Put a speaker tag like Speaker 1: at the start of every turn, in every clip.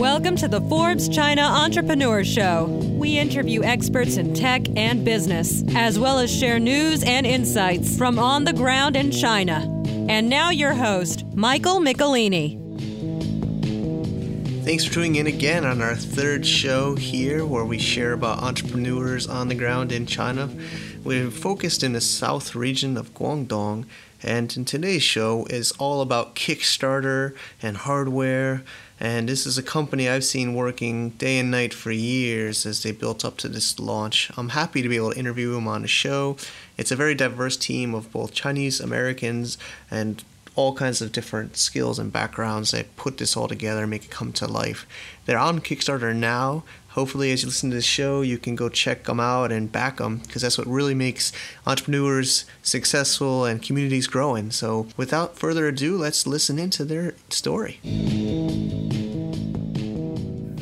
Speaker 1: Welcome to the Forbes China Entrepreneur Show. We interview experts in tech and business, as well as share news and insights from on the ground in China. And now, your host, Michael Michelini.
Speaker 2: Thanks for tuning in again on our third show here, where we share about entrepreneurs on the ground in China. We're focused in the south region of Guangdong, and in today's show is all about Kickstarter and hardware. And this is a company I've seen working day and night for years as they built up to this launch. I'm happy to be able to interview them on the show. It's a very diverse team of both Chinese Americans and all kinds of different skills and backgrounds that put this all together and make it come to life. They're on Kickstarter now. Hopefully, as you listen to this show, you can go check them out and back them because that's what really makes entrepreneurs successful and communities growing. So, without further ado, let's listen into their story.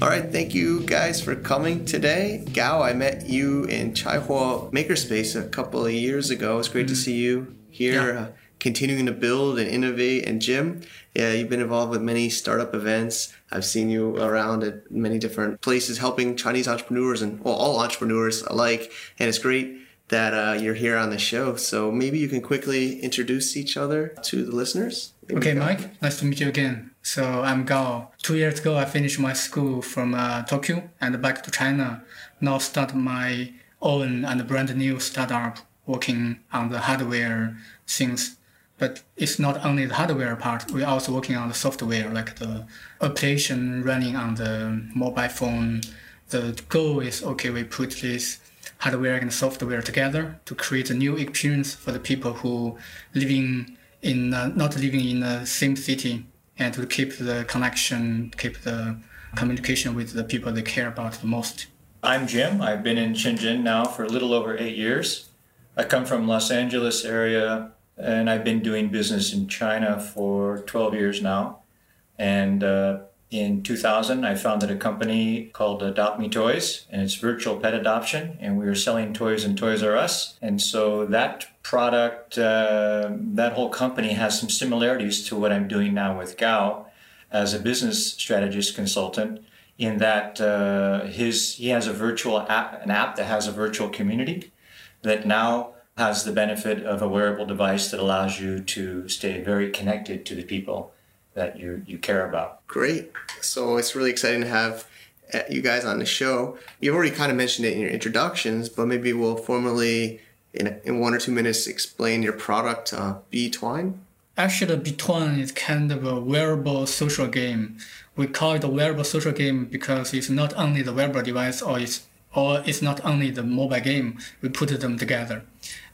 Speaker 2: All right, thank you guys for coming today. Gao, I met you in Chaihuo Makerspace a couple of years ago. It's great mm-hmm. to see you here. Yeah. Uh, continuing to build and innovate. And Jim, yeah, you've been involved with many startup events. I've seen you around at many different places helping Chinese entrepreneurs and well, all entrepreneurs alike. And it's great that uh, you're here on the show. So maybe you can quickly introduce each other to the listeners.
Speaker 3: Maybe okay, Mike, nice to meet you again. So I'm Gao. Two years ago, I finished my school from uh, Tokyo and back to China. Now start my own and brand new startup working on the hardware things but it's not only the hardware part. We're also working on the software, like the application running on the mobile phone. The goal is okay. We put this hardware and software together to create a new experience for the people who living in uh, not living in the same city and to keep the connection, keep the communication with the people they care about the most.
Speaker 4: I'm Jim. I've been in Shenzhen now for a little over eight years. I come from Los Angeles area and I've been doing business in China for 12 years now. And uh, in 2000, I founded a company called Adopt Me Toys, and it's virtual pet adoption. And we were selling toys in Toys R Us. And so that product, uh, that whole company has some similarities to what I'm doing now with Gao as a business strategist consultant. In that uh, his he has a virtual app, an app that has a virtual community that now has the benefit of a wearable device that allows you to stay very connected to the people that you you care about.
Speaker 2: Great. So it's really exciting to have uh, you guys on the show. You've already kind of mentioned it in your introductions, but maybe we'll formally, in, in one or two minutes, explain your product, uh, Betwine.
Speaker 3: Actually, Betwine is kind of a wearable social game. We call it a wearable social game because it's not only the wearable device or it's or it's not only the mobile game. We put them together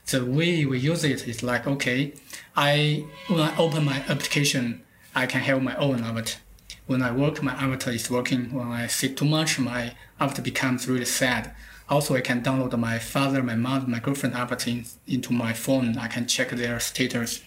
Speaker 3: the way we use it is like, okay, I when I open my application, I can have my own avatar. When I work, my avatar is working. When I sit too much, my avatar becomes really sad. Also, I can download my father, my mother, my girlfriend avatar in, into my phone. I can check their status.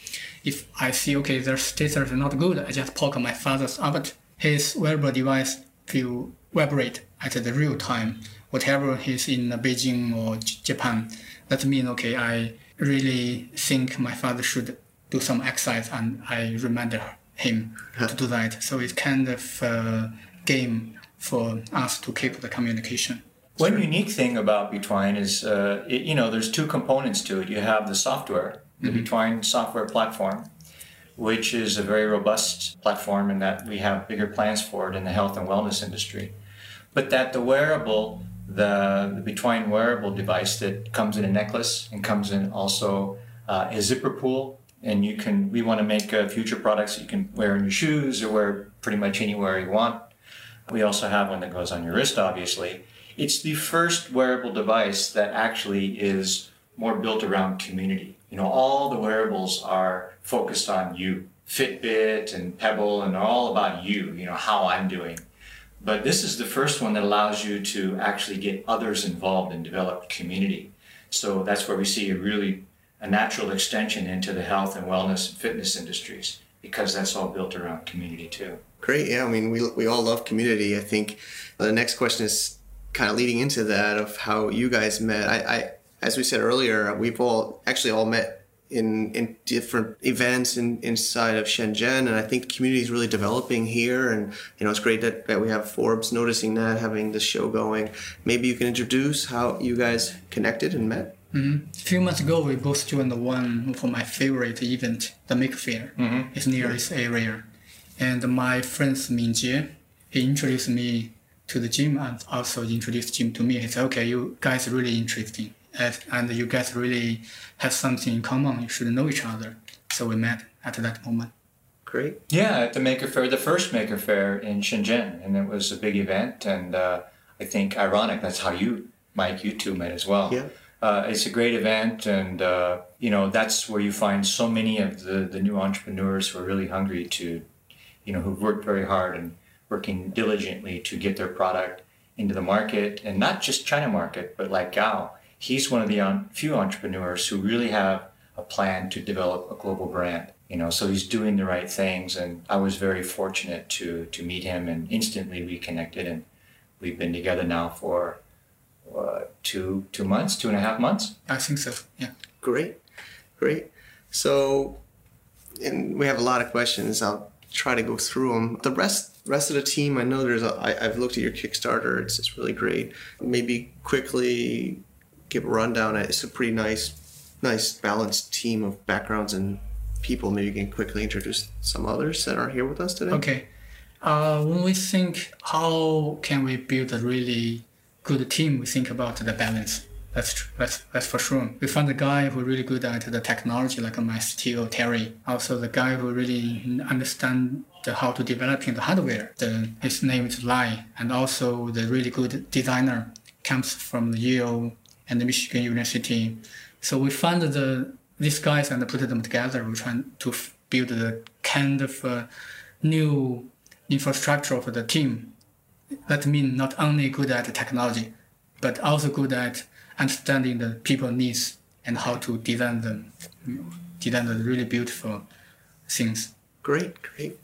Speaker 3: If I see, okay, their status is not good, I just poke my father's avatar. His wearable device will vibrate at the real time, whatever he's in Beijing or Japan that means okay i really think my father should do some exercise and i remind him to do that so it's kind of a game for us to keep the communication
Speaker 4: one unique thing about Betwine is, uh, it, you know, there's two components to it. You have the software, the mm-hmm. Betwine software platform, which is a very robust platform in that we have bigger plans for it in the health and wellness industry. But that the wearable the, the Betwine wearable device that comes in a necklace and comes in also uh, a zipper pull. And you can, we want to make uh, future products that you can wear in your shoes or wear pretty much anywhere you want. We also have one that goes on your wrist, obviously. It's the first wearable device that actually is more built around community. You know, all the wearables are focused on you. Fitbit and Pebble and all about you, you know, how I'm doing. But this is the first one that allows you to actually get others involved and develop community. So that's where we see a really a natural extension into the health and wellness and fitness industries because that's all built around community too.
Speaker 2: Great. Yeah. I mean, we, we all love community. I think the next question is kind of leading into that of how you guys met. I, I as we said earlier, we've all actually all met in in different events in, inside of Shenzhen, and I think community is really developing here. And you know, it's great that, that we have Forbes noticing that, having this show going. Maybe you can introduce how you guys connected and met.
Speaker 3: Mm-hmm. A few months ago, we both joined the one for my favorite event, the Maker Faire. Mm-hmm. It's near this area, and my friend Min Jie, he introduced me to the Jim and also introduced Jim to me. He said, "Okay, you guys are really interesting." and you guys really have something in common. You should know each other. So we met at that moment.
Speaker 2: Great.
Speaker 4: Yeah, at the Maker Faire, the first Maker Faire in Shenzhen, and it was a big event. And uh, I think ironic that's how you, Mike, you two met as well.
Speaker 2: Yeah.
Speaker 4: Uh, it's a great event, and uh, you know that's where you find so many of the, the new entrepreneurs who are really hungry to, you know, who've worked very hard and working diligently to get their product into the market, and not just China market, but like Gao, he's one of the few entrepreneurs who really have a plan to develop a global brand. You know, so he's doing the right things, and I was very fortunate to to meet him, and instantly we connected, and we've been together now for uh, two two months, two and a half months.
Speaker 3: I think so. Yeah.
Speaker 2: Great, great. So, and we have a lot of questions. I'll try to go through them. The rest rest of the team, I know there's a. I, I've looked at your Kickstarter. It's it's really great. Maybe quickly give a rundown. It's a pretty nice, nice balanced team of backgrounds and people. Maybe you can quickly introduce some others that are here with us today.
Speaker 3: Okay. Uh, when we think how can we build a really good team, we think about the balance. That's. That's that's for sure. We found a guy who really good at the technology, like my CTO Terry. Also, the guy who really understand the how to developing the hardware. The, his name is Lai, and also the really good designer comes from the Yale and the Michigan University. So we found the these guys and put them together. We're trying to build the kind of uh, new infrastructure for the team. That means not only good at technology, but also good at understanding the people needs and how to design them, design the really beautiful things.
Speaker 2: Great, great.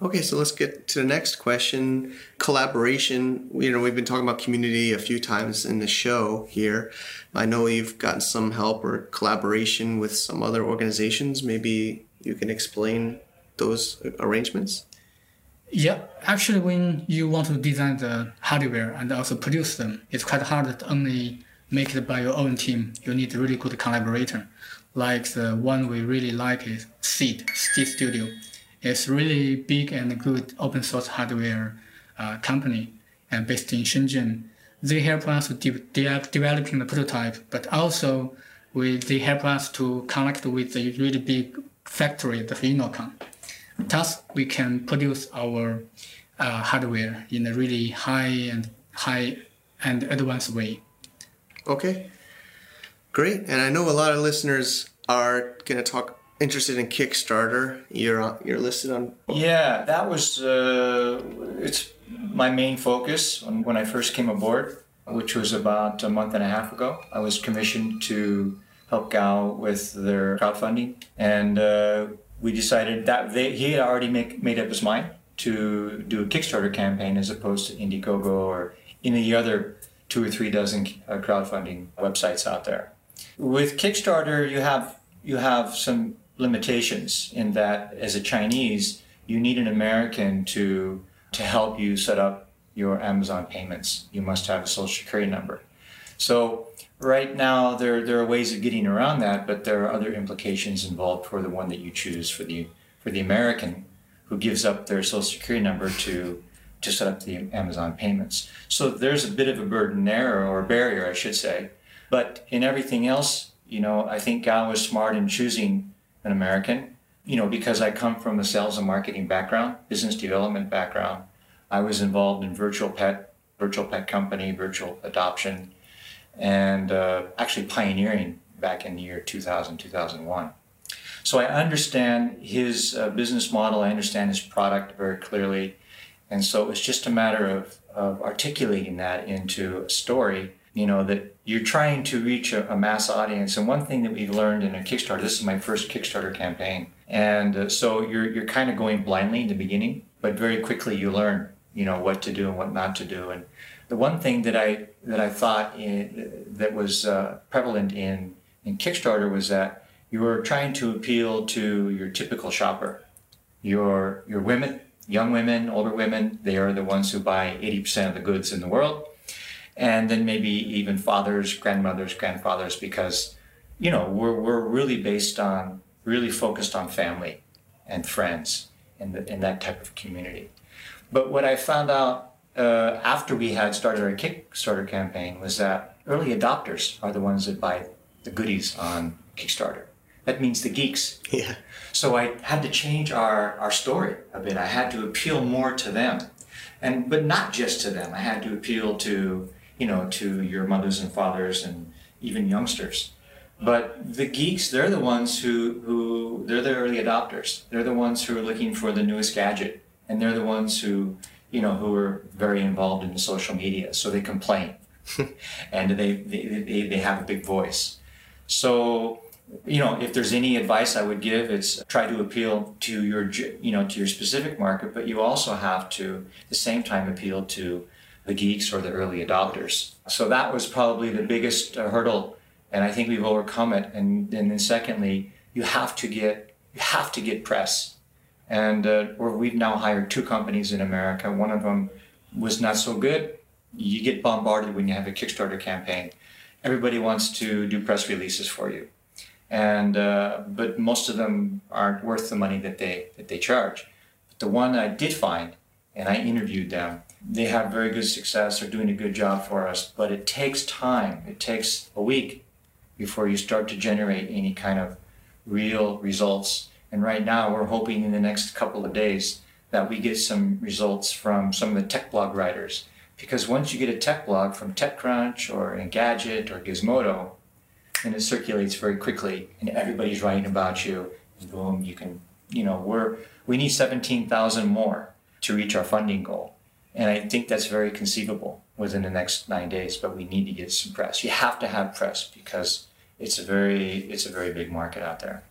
Speaker 2: Okay, so let's get to the next question. Collaboration. You know, we've been talking about community a few times in the show here. I know you've gotten some help or collaboration with some other organizations. Maybe you can explain those arrangements?
Speaker 3: Yeah, actually, when you want to design the hardware and also produce them, it's quite hard to only make it by your own team. You need a really good collaborator. Like the one we really like is Seeed, Seeed Studio it's really big and good open source hardware uh, company and based in Shenzhen. They help us to de- de- developing the prototype, but also we, they help us to connect with the really big factory, the Innocon. Thus, we can produce our uh, hardware in a really high and high and advanced way.
Speaker 2: Okay, great. And I know a lot of listeners are going to talk interested in Kickstarter. You're on, you're listed on.
Speaker 4: Yeah, that was uh, it's my main focus when I first came aboard, which was about a month and a half ago. I was commissioned to help Gao with their crowdfunding, and uh, we decided that they, he had already make, made up his mind to do a Kickstarter campaign as opposed to Indiegogo or any other two or three dozen uh, crowdfunding websites out there. With Kickstarter, you have you have some limitations in that as a Chinese, you need an American to to help you set up your Amazon payments. You must have a social security number. So right now there there are ways of getting around that, but there are other implications involved for the one that you choose for the for the American who gives up their social security number to to set up the Amazon payments. So there's a bit of a burden there or a barrier I should say. But in everything else, you know, I think Gao was smart in choosing an American. You know, because I come from a sales and marketing background, business development background, I was involved in virtual pet, virtual pet company, virtual adoption, and uh, actually pioneering back in the year 2000, 2001. So I understand his uh, business model, I understand his product very clearly. And so it's just a matter of, of articulating that into a story you know that you're trying to reach a, a, mass audience and one thing that we learned in a kickstarter this is my first kickstarter campaign and uh, so you're, you're kind of going blindly in the beginning but very quickly you learn you know what to do and what not to do and the one thing that i that i thought in, that was uh, prevalent in in kickstarter was that you were trying to appeal to your typical shopper. Your your women, young women, older women, they are the ones who buy 80% of the goods in the world. And then maybe even fathers, grandmothers, grandfathers, because you know, we're we're really based on really focused on family and friends the, in that type of community. But what I found out uh, after we had started our Kickstarter campaign was that early adopters are the ones that buy the goodies on Kickstarter. That means the geeks.
Speaker 2: Yeah.
Speaker 4: So I had to change our, our story a bit. I had to appeal more to them. And but not just to them. I had to appeal to, you know, to your mothers and fathers and even youngsters. But the geeks, they're the ones who, who they're the early adopters. They're the ones who are looking for the newest gadget. And they're the ones who, you know, who are very involved in social media. So they complain. and they, they, they, they have a big voice. So, you know, if there's any advice I would give, it's try to appeal to your, you know, to your specific market, but you also have to, at the same time, appeal to the geeks or the early adopters. So that was probably the biggest uh, hurdle and I think we've overcome it. And, and then secondly, you have to get you have to get press, and uh, we've now hired two companies in America. One of them was not so good. You get bombarded when you have a Kickstarter campaign. Everybody wants to do press releases for you, and uh, but most of them aren't worth the money that they that they charge. But the one I did find, and I interviewed them, they have very good success. They're doing a good job for us, but it takes time. It takes a week before you start to generate any kind of real results. And right now, we're hoping in the next couple of days that we get some results from some of the tech blog writers. Because once you get a tech blog from TechCrunch or Engadget or Gizmodo, and it circulates very quickly, and everybody's writing about you, and boom, you can, you know, we're we need 17,000 more to reach our funding goal. And I think that's very conceivable within the next nine days, but we need to get some press. You have to have press because it's a very it's a very big market out there.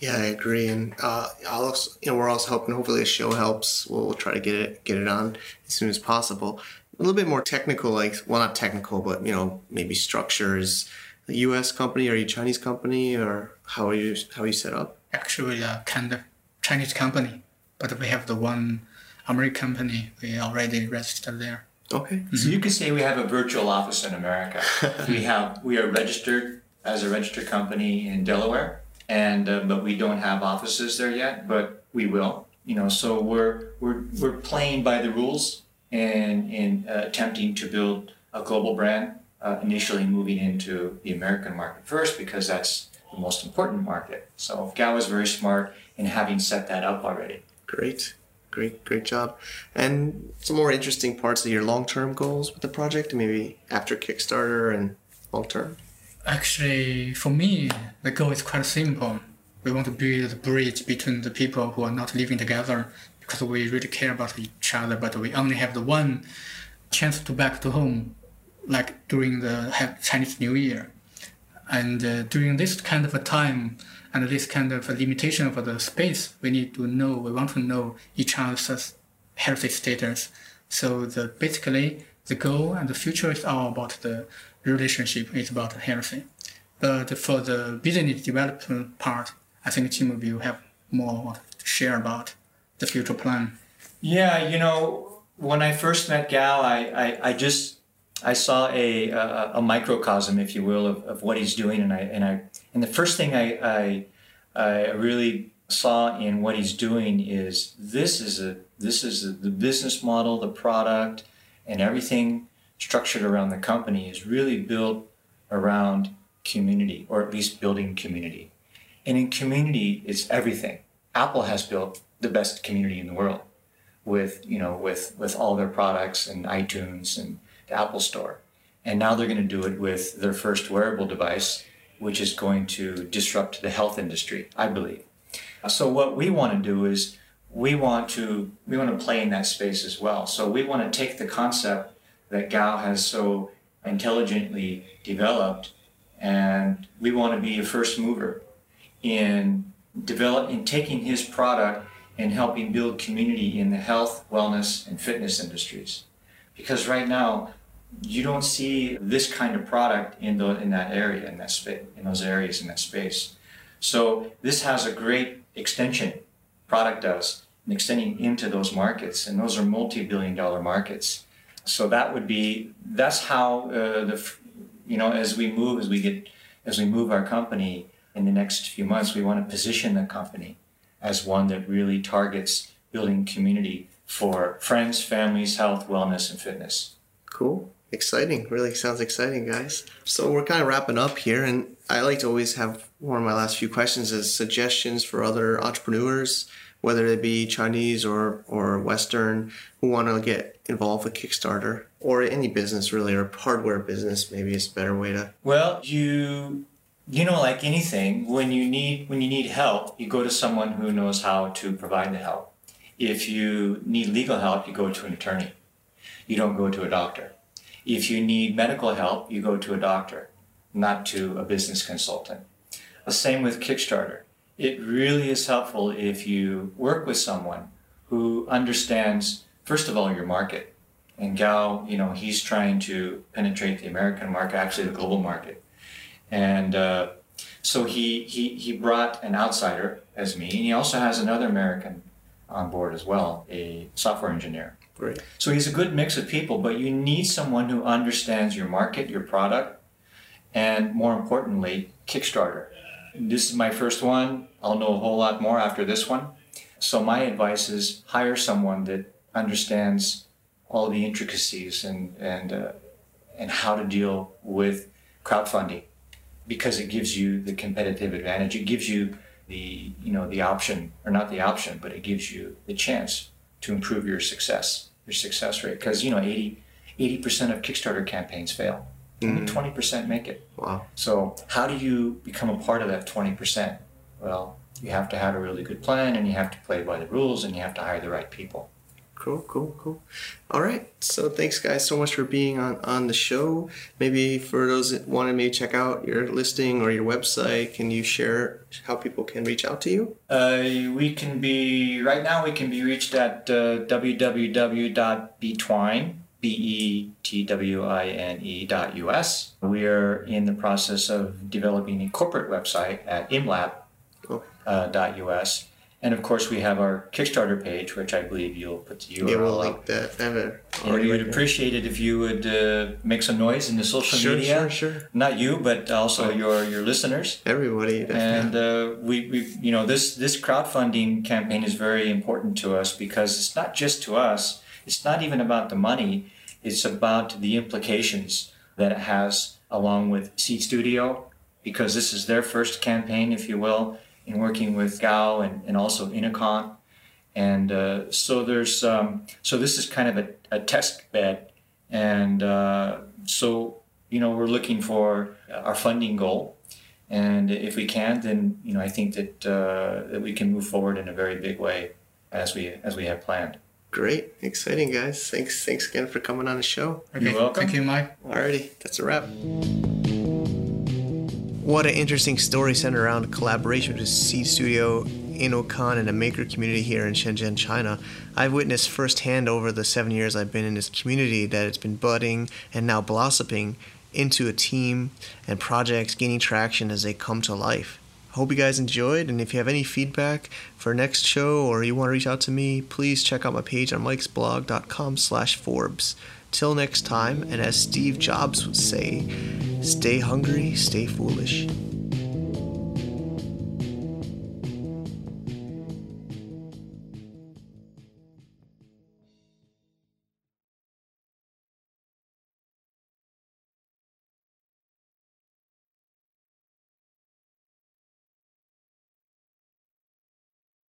Speaker 2: Yeah, I agree, and uh, I'll also, you know, we're also hoping. Hopefully, the show helps. We'll, we'll, try to get it get it on as soon as possible. A little bit more technical, like well, not technical, but you know, maybe structures. A U.S. company, or a Chinese company, or how are you how are you set up?
Speaker 3: Actually, a kind of Chinese company, but we have the one American company. We already registered there.
Speaker 2: Okay.
Speaker 4: Mm-hmm. So you could say we have a virtual office in America. we have we are registered as a registered company in Delaware, and uh, but we don't have offices there yet, but we will. You know, so we're we're we're playing by the rules and in uh, attempting to build a global brand. Uh, initially, moving into the American market first because that's the most important market. So Gao is very smart in having set that up already.
Speaker 2: Great. Great, great job. And some more interesting parts of your long term goals with the project, maybe after Kickstarter and long term?
Speaker 3: Actually, for me, the goal is quite simple. We want to build a bridge between the people who are not living together because we really care about each other, but we only have the one chance to back to home, like during the Chinese New Year. And uh, during this kind of a time and this kind of a limitation of the space, we need to know, we want to know each other's healthy status. So the basically the goal and the future is all about the relationship is about healthy. But for the business development part, I think Tim will have more to share about the future plan.
Speaker 4: Yeah, you know, when I first met Gal, I, I, I just I saw a, a, a microcosm, if you will, of, of what he's doing, and I and I and the first thing I, I I really saw in what he's doing is this is a this is a, the business model, the product, and everything structured around the company is really built around community, or at least building community. And in community, it's everything. Apple has built the best community in the world with, you know, with, with all their products and iTunes and the Apple Store. And now they're going to do it with their first wearable device, which is going to disrupt the health industry, I believe. So what we want to do is we want to we want to play in that space as well. So we want to take the concept that Gao has so intelligently developed, and we want to be a first mover in develop in taking his product and helping build community in the health, wellness, and fitness industries. Because right now, you don't see this kind of product in the in that area in that space in those areas in that space. So this has a great extension, product does, and extending into those markets, and those are multi-billion dollar markets. So that would be that's how uh, the you know as we move as we get as we move our company in the next few months, we want to position the company as one that really targets building community for friends, families, health, wellness, and fitness.
Speaker 2: Cool. Exciting. Really sounds exciting, guys. So we're kind of wrapping up here, and I like to always have one of my last few questions as suggestions for other entrepreneurs, whether they be Chinese or, or Western, who want to get involved with Kickstarter or any business really, or hardware business. Maybe it's a better way to.
Speaker 4: Well, you you know, like anything, when you need when you need help, you go to someone who knows how to provide the help. If you need legal help, you go to an attorney. You don't go to a doctor. If you need medical help, you go to a doctor, not to a business consultant. The same with Kickstarter. It really is helpful if you work with someone who understands, first of all, your market. And Gao, you know, he's trying to penetrate the American market, actually the global market. And uh, so he, he, he brought an outsider as me, and he also has another American on board as well, a software engineer.
Speaker 2: Great.
Speaker 4: So he's a good mix of people, but you need someone who understands your market, your product, and more importantly, Kickstarter. This is my first one. I'll know a whole lot more after this one. So my advice is hire someone that understands all the intricacies and and uh, and how to deal with crowdfunding because it gives you the competitive advantage. It gives you the you know the option or not the option, but it gives you the chance to improve your success, your success rate. Because you know 80 percent of Kickstarter campaigns fail. Only twenty percent make it.
Speaker 2: Wow.
Speaker 4: So how do you become a part of that twenty percent? Well, you have to have a really good plan, and you have to play by the rules, and you have to hire the right people.
Speaker 2: Cool, cool, cool. All right. So thanks, guys, so much for being on, on the show. Maybe for those that want to maybe check out your listing or your website, can you share how people can reach out to you?
Speaker 4: Uh, we can be right now. We can be reached at uh, www.betwine b e t w i n e dot u s. We are in the process of developing a corporate website at imlab. Uh, dot us. And of course, we have our Kickstarter page, which I believe you'll put the URL
Speaker 2: Yeah, we'll link that. I have it
Speaker 4: And
Speaker 2: already
Speaker 4: we
Speaker 2: right
Speaker 4: would
Speaker 2: there.
Speaker 4: appreciate it if you would uh, make some noise in the social
Speaker 2: Sure,
Speaker 4: media.
Speaker 2: sure, sure.
Speaker 4: Not you, but also your your listeners.
Speaker 2: Everybody.
Speaker 4: And uh, we, we, you know, this this crowdfunding campaign is very important to us because it's not just to us. It's not even about the money. It's about the implications that it has along with Seeed Studio, because this is their first campaign, if you will, in working with Gao and, and also Inacon. And uh, so there's um, so this is kind of a, a test bed, and uh, so you know we're looking for our funding goal, and if we can, then you know I think that uh, that we can move forward in a very big way as we as we have planned.
Speaker 2: Great. Exciting, guys. Thanks Thanks again for coming on the show.
Speaker 3: Okay,
Speaker 4: welcome.
Speaker 3: Thank you, Mike.
Speaker 2: Alrighty, that's a wrap. What an interesting story centered around a collaboration with Seeed Studio, InnoCon, and a maker community here in Shenzhen, China. I've witnessed firsthand over the seven years I've been in this community that it's been budding and now blossoming into a team and projects gaining traction as they come to life. Hope you guys enjoyed, and if you have any feedback for next show or you want to reach out to me, please check out my page on mikesblog.com slash Forbes. Till next time, and as Steve Jobs would say, stay hungry, stay foolish.